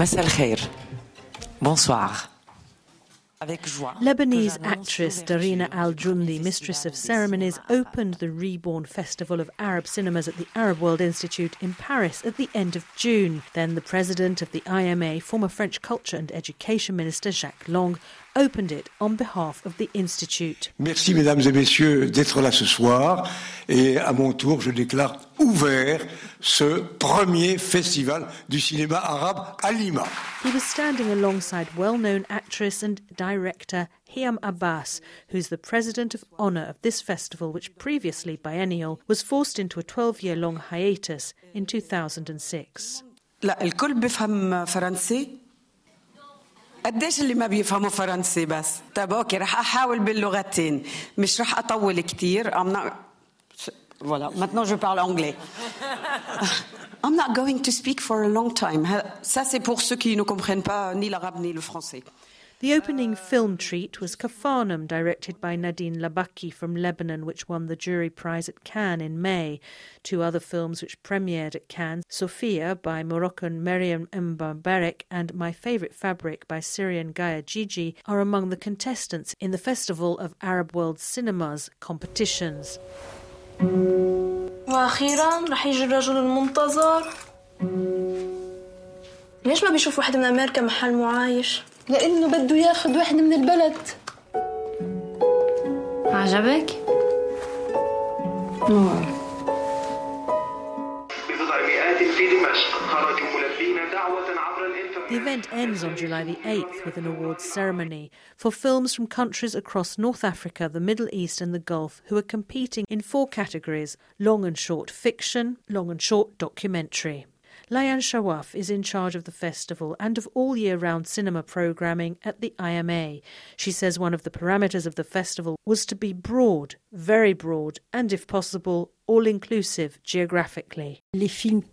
مساء Bonsoir. Lebanese actress Darina Al Joundi, mistress of ceremonies, opened the Reborn Festival of Arab Cinemas at the Arab World Institute in Paris at the end of June. Then the president of the IMA, former French Culture and Education Minister Jack Lang, opened it on behalf of the Institute. Merci, mesdames et messieurs, d'être là ce soir. Et à mon tour, je déclare ouvert ce premier festival du cinéma arabe à l'IMA. He was standing alongside well-known actress and director Hiam Abbas, who's the president of honor of this festival, which previously biennial was forced into a 12-year-long hiatus in 2006. لا قديش اللي ما بيفهموا فرنسي بس طب اوكي رح احاول باللغتين مش رح اطول كتير I'm not... voilà maintenant je parle anglais I'm not going to speak for a long time ça c'est pour ceux qui ne comprennent pas ni l'arabe ni le français The opening film treat was Capernaum, directed by Nadine Labaki from Lebanon, which won the Jury Prize at Cannes in May. Two other films which premiered at Cannes Sofia by Moroccan Meryem Benm'Barek and My Favorite Fabric by Syrian Gaya Jiji are among the contestants in the Festival of Arab World Cinema's competitions. ليش ما بيشوف واحد من امريكا محل معايش لانه بده ياخذ واحد من البلد عجبك بضع مئات في دمشق خرجوا ملبين دعوة عبر الإنترنت The event ends on July the 8th with an awards ceremony for films from countries across North Africa, the Middle East, and the Gulf who are competing in four categories long and short fiction, long and short documentary. Layan Shawaf is in charge of the festival and of all year round cinema programming at the IMA. She says one of the parameters of the festival was to be broad, very broad, and if possible, all inclusive geographically. Les films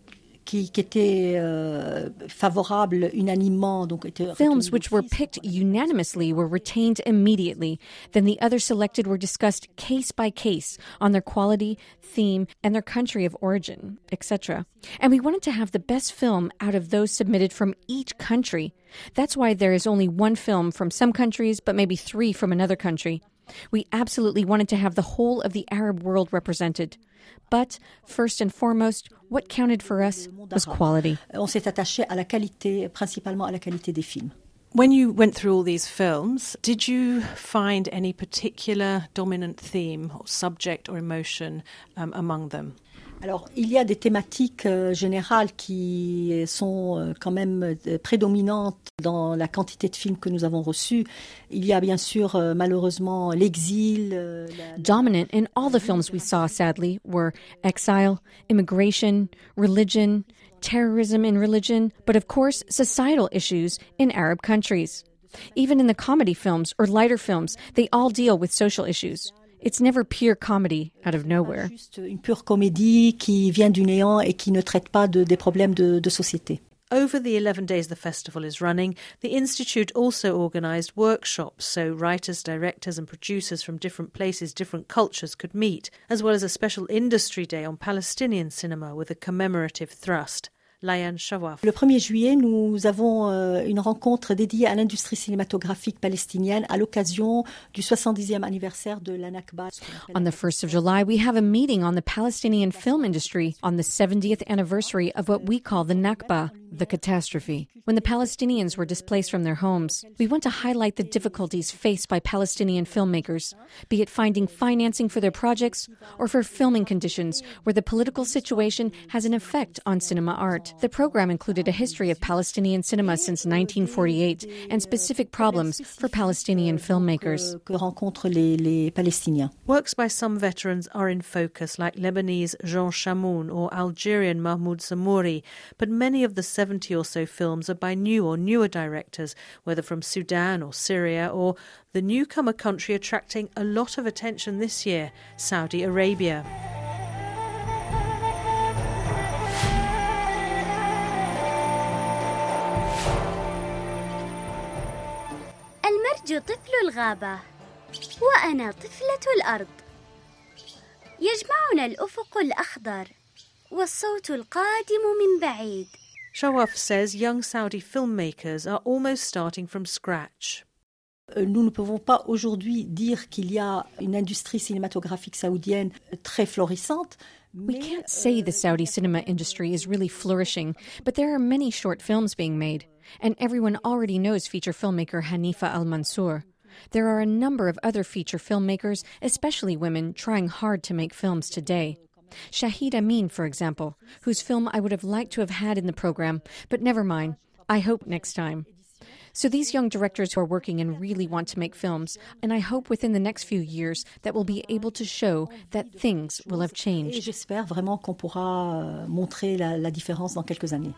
qui, qui étaient euh, favorables unanimement, donc étaient Films which were picked unanimously were retained immediately. Then the others selected were discussed case by case on their quality, theme, and their country of origin, etc. And we wanted to have the best film out of those submitted from each country. That's why there is only one film from some countries, but maybe three from another country. We absolutely wanted to have the whole of the Arab world represented. But first and foremost, what counted for us was quality. On s'est attaché à la qualité, principalement à la qualité des films. When you went through all these films, did you find any particular dominant theme or subject or emotion um, among them? Alors, il y a des thématiques euh, générales qui sont euh, quand même euh, prédominantes dans la quantité de films que nous avons reçus. Il y a bien sûr malheureusement l'exil. Dominant in all the films we saw, sadly, were exile, immigration, religion, terrorism in religion, but of course, societal issues in Arab countries. Even in the comedy films or lighter films, they all deal with social issues. It's never pure comedy out of nowhere. une pure comédie qui vient du néant et qui ne traite pas de- des problèmes de- de société. Over the 11 days the festival is running, the Institute also organised workshops so writers, directors, and producers from different places, different cultures could meet, as well as a special industry day on Palestinian cinema with a commemorative thrust. Layan Shawaf. Le 1er juillet, nous avons euh, une rencontre dédiée à l'industrie cinématographique palestinienne à l'occasion du 70e anniversaire de la Nakba. ce qu'on appelle On the 1st of July, we have a meeting on the Palestinian film industry on the 70th anniversary of what we call the Nakba, the catastrophe. When the Palestinians were displaced from their homes, we want to highlight the difficulties faced by Palestinian filmmakers, be it finding financing for their projects or for filming conditions where the political situation has an effect on cinema art. The program included a history of Palestinian cinema since 1948 and specific problems for Palestinian filmmakers. que, que rencontrent les, les Palestiniens. Works by some veterans are in focus, like Lebanese Jean Chamoun or Algerian Mahmoud Zemmouri, but many of the 70 or so films are by new or newer directors, whether from Sudan or Syria or the newcomer country attracting a lot of attention this year, Saudi Arabia. المرج طفل الغابة وأنا طفلة الأرض يجمعنا الأفق الأخضر والصوت القادم من بعيد Shawaf says young Saudi filmmakers are almost starting from scratch. Euh, nous ne pouvons pas aujourd'hui dire qu'il y a une industrie cinématographique saoudienne très florissante. We can't say the euh, Saudi cinema industry is really flourishing, but there are many short films being made, and everyone already knows feature filmmaker Haifaa Al Mansour. There are a number of other feature filmmakers, especially women, trying hard to make films today. Shahad Ameen, for example, whose film I would have liked to have had in the program, but never mind. I hope next time. So these young directors who are working and really want to make films, and I hope within the next few years that we'll be able to show that things will have changed. j'espère vraiment qu'on pourra euh, montrer la différence dans quelques années.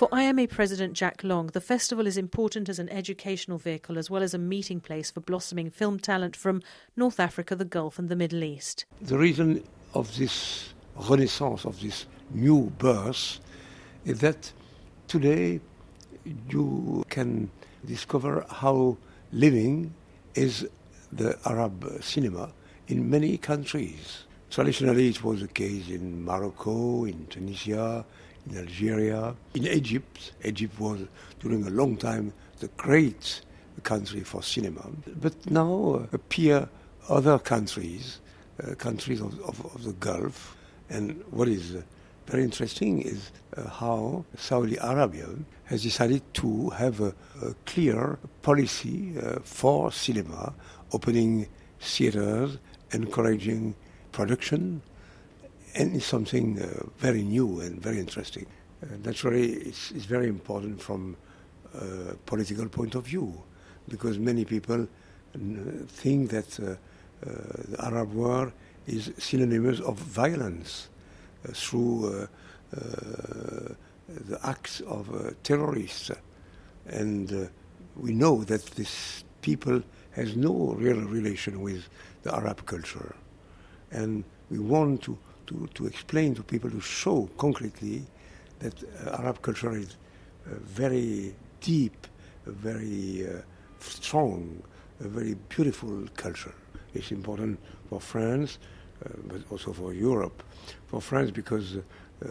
For IMA President Jack Lang, the festival is important as an educational vehicle as well as a meeting place for blossoming film talent from North Africa, the Gulf, and the Middle East. The reason of this renaissance, of this new birth, is that today you can discover how living is the Arab cinema in many countries. Traditionally, it was the case in Morocco, in Tunisia, in Algeria, in Egypt. Egypt was, during a long time, the great country for cinema. But now uh, appear other countries, uh, countries of, of, of the Gulf. And what is uh, very interesting is uh, how Saudi Arabia has decided to have a, a clear policy uh, for cinema, opening theaters, encouraging production, and it's something uh, very new and very interesting. Uh, naturally, it's, it's very important from a political point of view, because many people think that uh, uh, the Arab world is synonymous of violence uh, through the acts of terrorists. And we know that this people has no real relation with the Arab culture. And we want to, to, to explain to people, to show concretely that uh, Arab culture is uh, very deep, very uh, strong, a very beautiful culture. It's important for France, uh, but also for Europe. For France, because uh,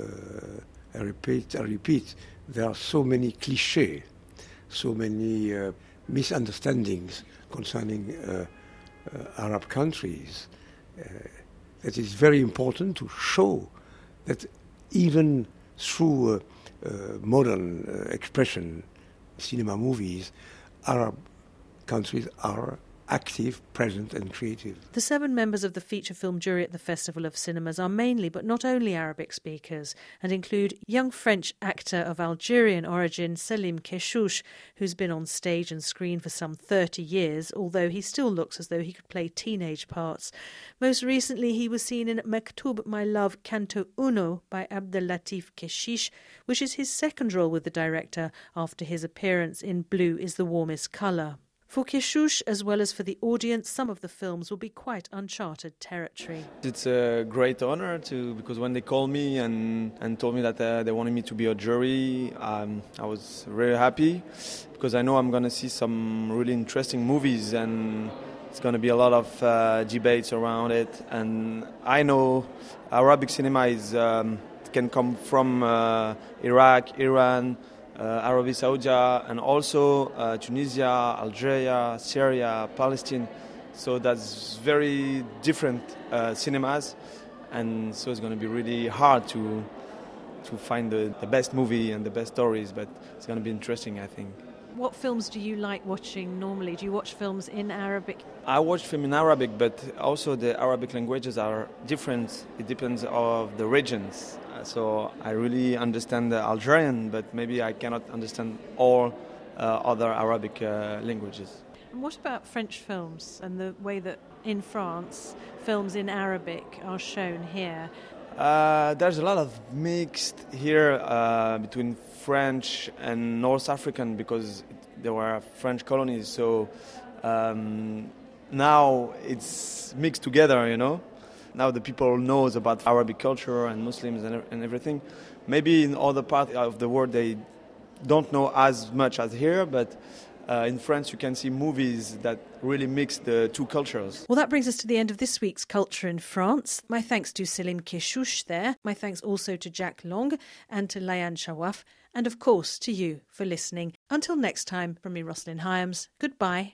I repeat, I repeat, there are so many clichés, so many uh, misunderstandings concerning Arab countries. That it's very important to show that even through uh, uh, modern uh, expression, cinema movies, Arab countries are active, present, and creative. The seven members of the feature film jury at the Festival of Cinemas are mainly, but not only, Arabic speakers and include young French actor of Algerian origin Salim Kechiouche, who's been on stage and screen for some 30 years, although he still looks as though he could play teenage parts. Most recently, he was seen in Mektoub My Love Canto Uno by Abdellatif Kechiche, which is his second role with the director after his appearance in Blue is the Warmest Colour. For Kechiouche, as well as for the audience, some of the films will be quite uncharted territory. It's a great honor to because when they called me and, and told me that uh, they wanted me to be a jury, um, I was very happy because I know I'm going to see some really interesting movies and it's going to be a lot of uh, debates around it. And I know Arabic cinema is um, can come from uh, Iraq, Iran, Arabia Saudi, and also uh, Tunisia, Algeria, Syria, Palestine. So that's very different uh, cinemas, and so it's going to be really hard to to find the, the best movie and the best stories. But it's going to be interesting, I think. What films do you like watching normally? Do you watch films in Arabic? I watch film in Arabic, but also the Arabic languages are different. It depends of the regions. So I really understand the Algerian, but maybe I cannot understand all uh, other Arabic uh, languages. And what about French films and the way that in France films in Arabic are shown here? Uh, there's a lot of mixed here uh, between French and North African because there were French colonies. So um, now it's mixed together, you know. Now the people knows about Arabic culture and Muslims and, and everything. Maybe in other parts of the world they don't know as much as here, but uh, in France you can see movies that really mix the two cultures. Well, that brings us to the end of this week's Culture in France. My thanks to Salim Kechiouche there. My thanks also to Jack Lang and to Layan Shawaf. And of course to you for listening. Until next time, from me, Rosslyn Hyams, goodbye.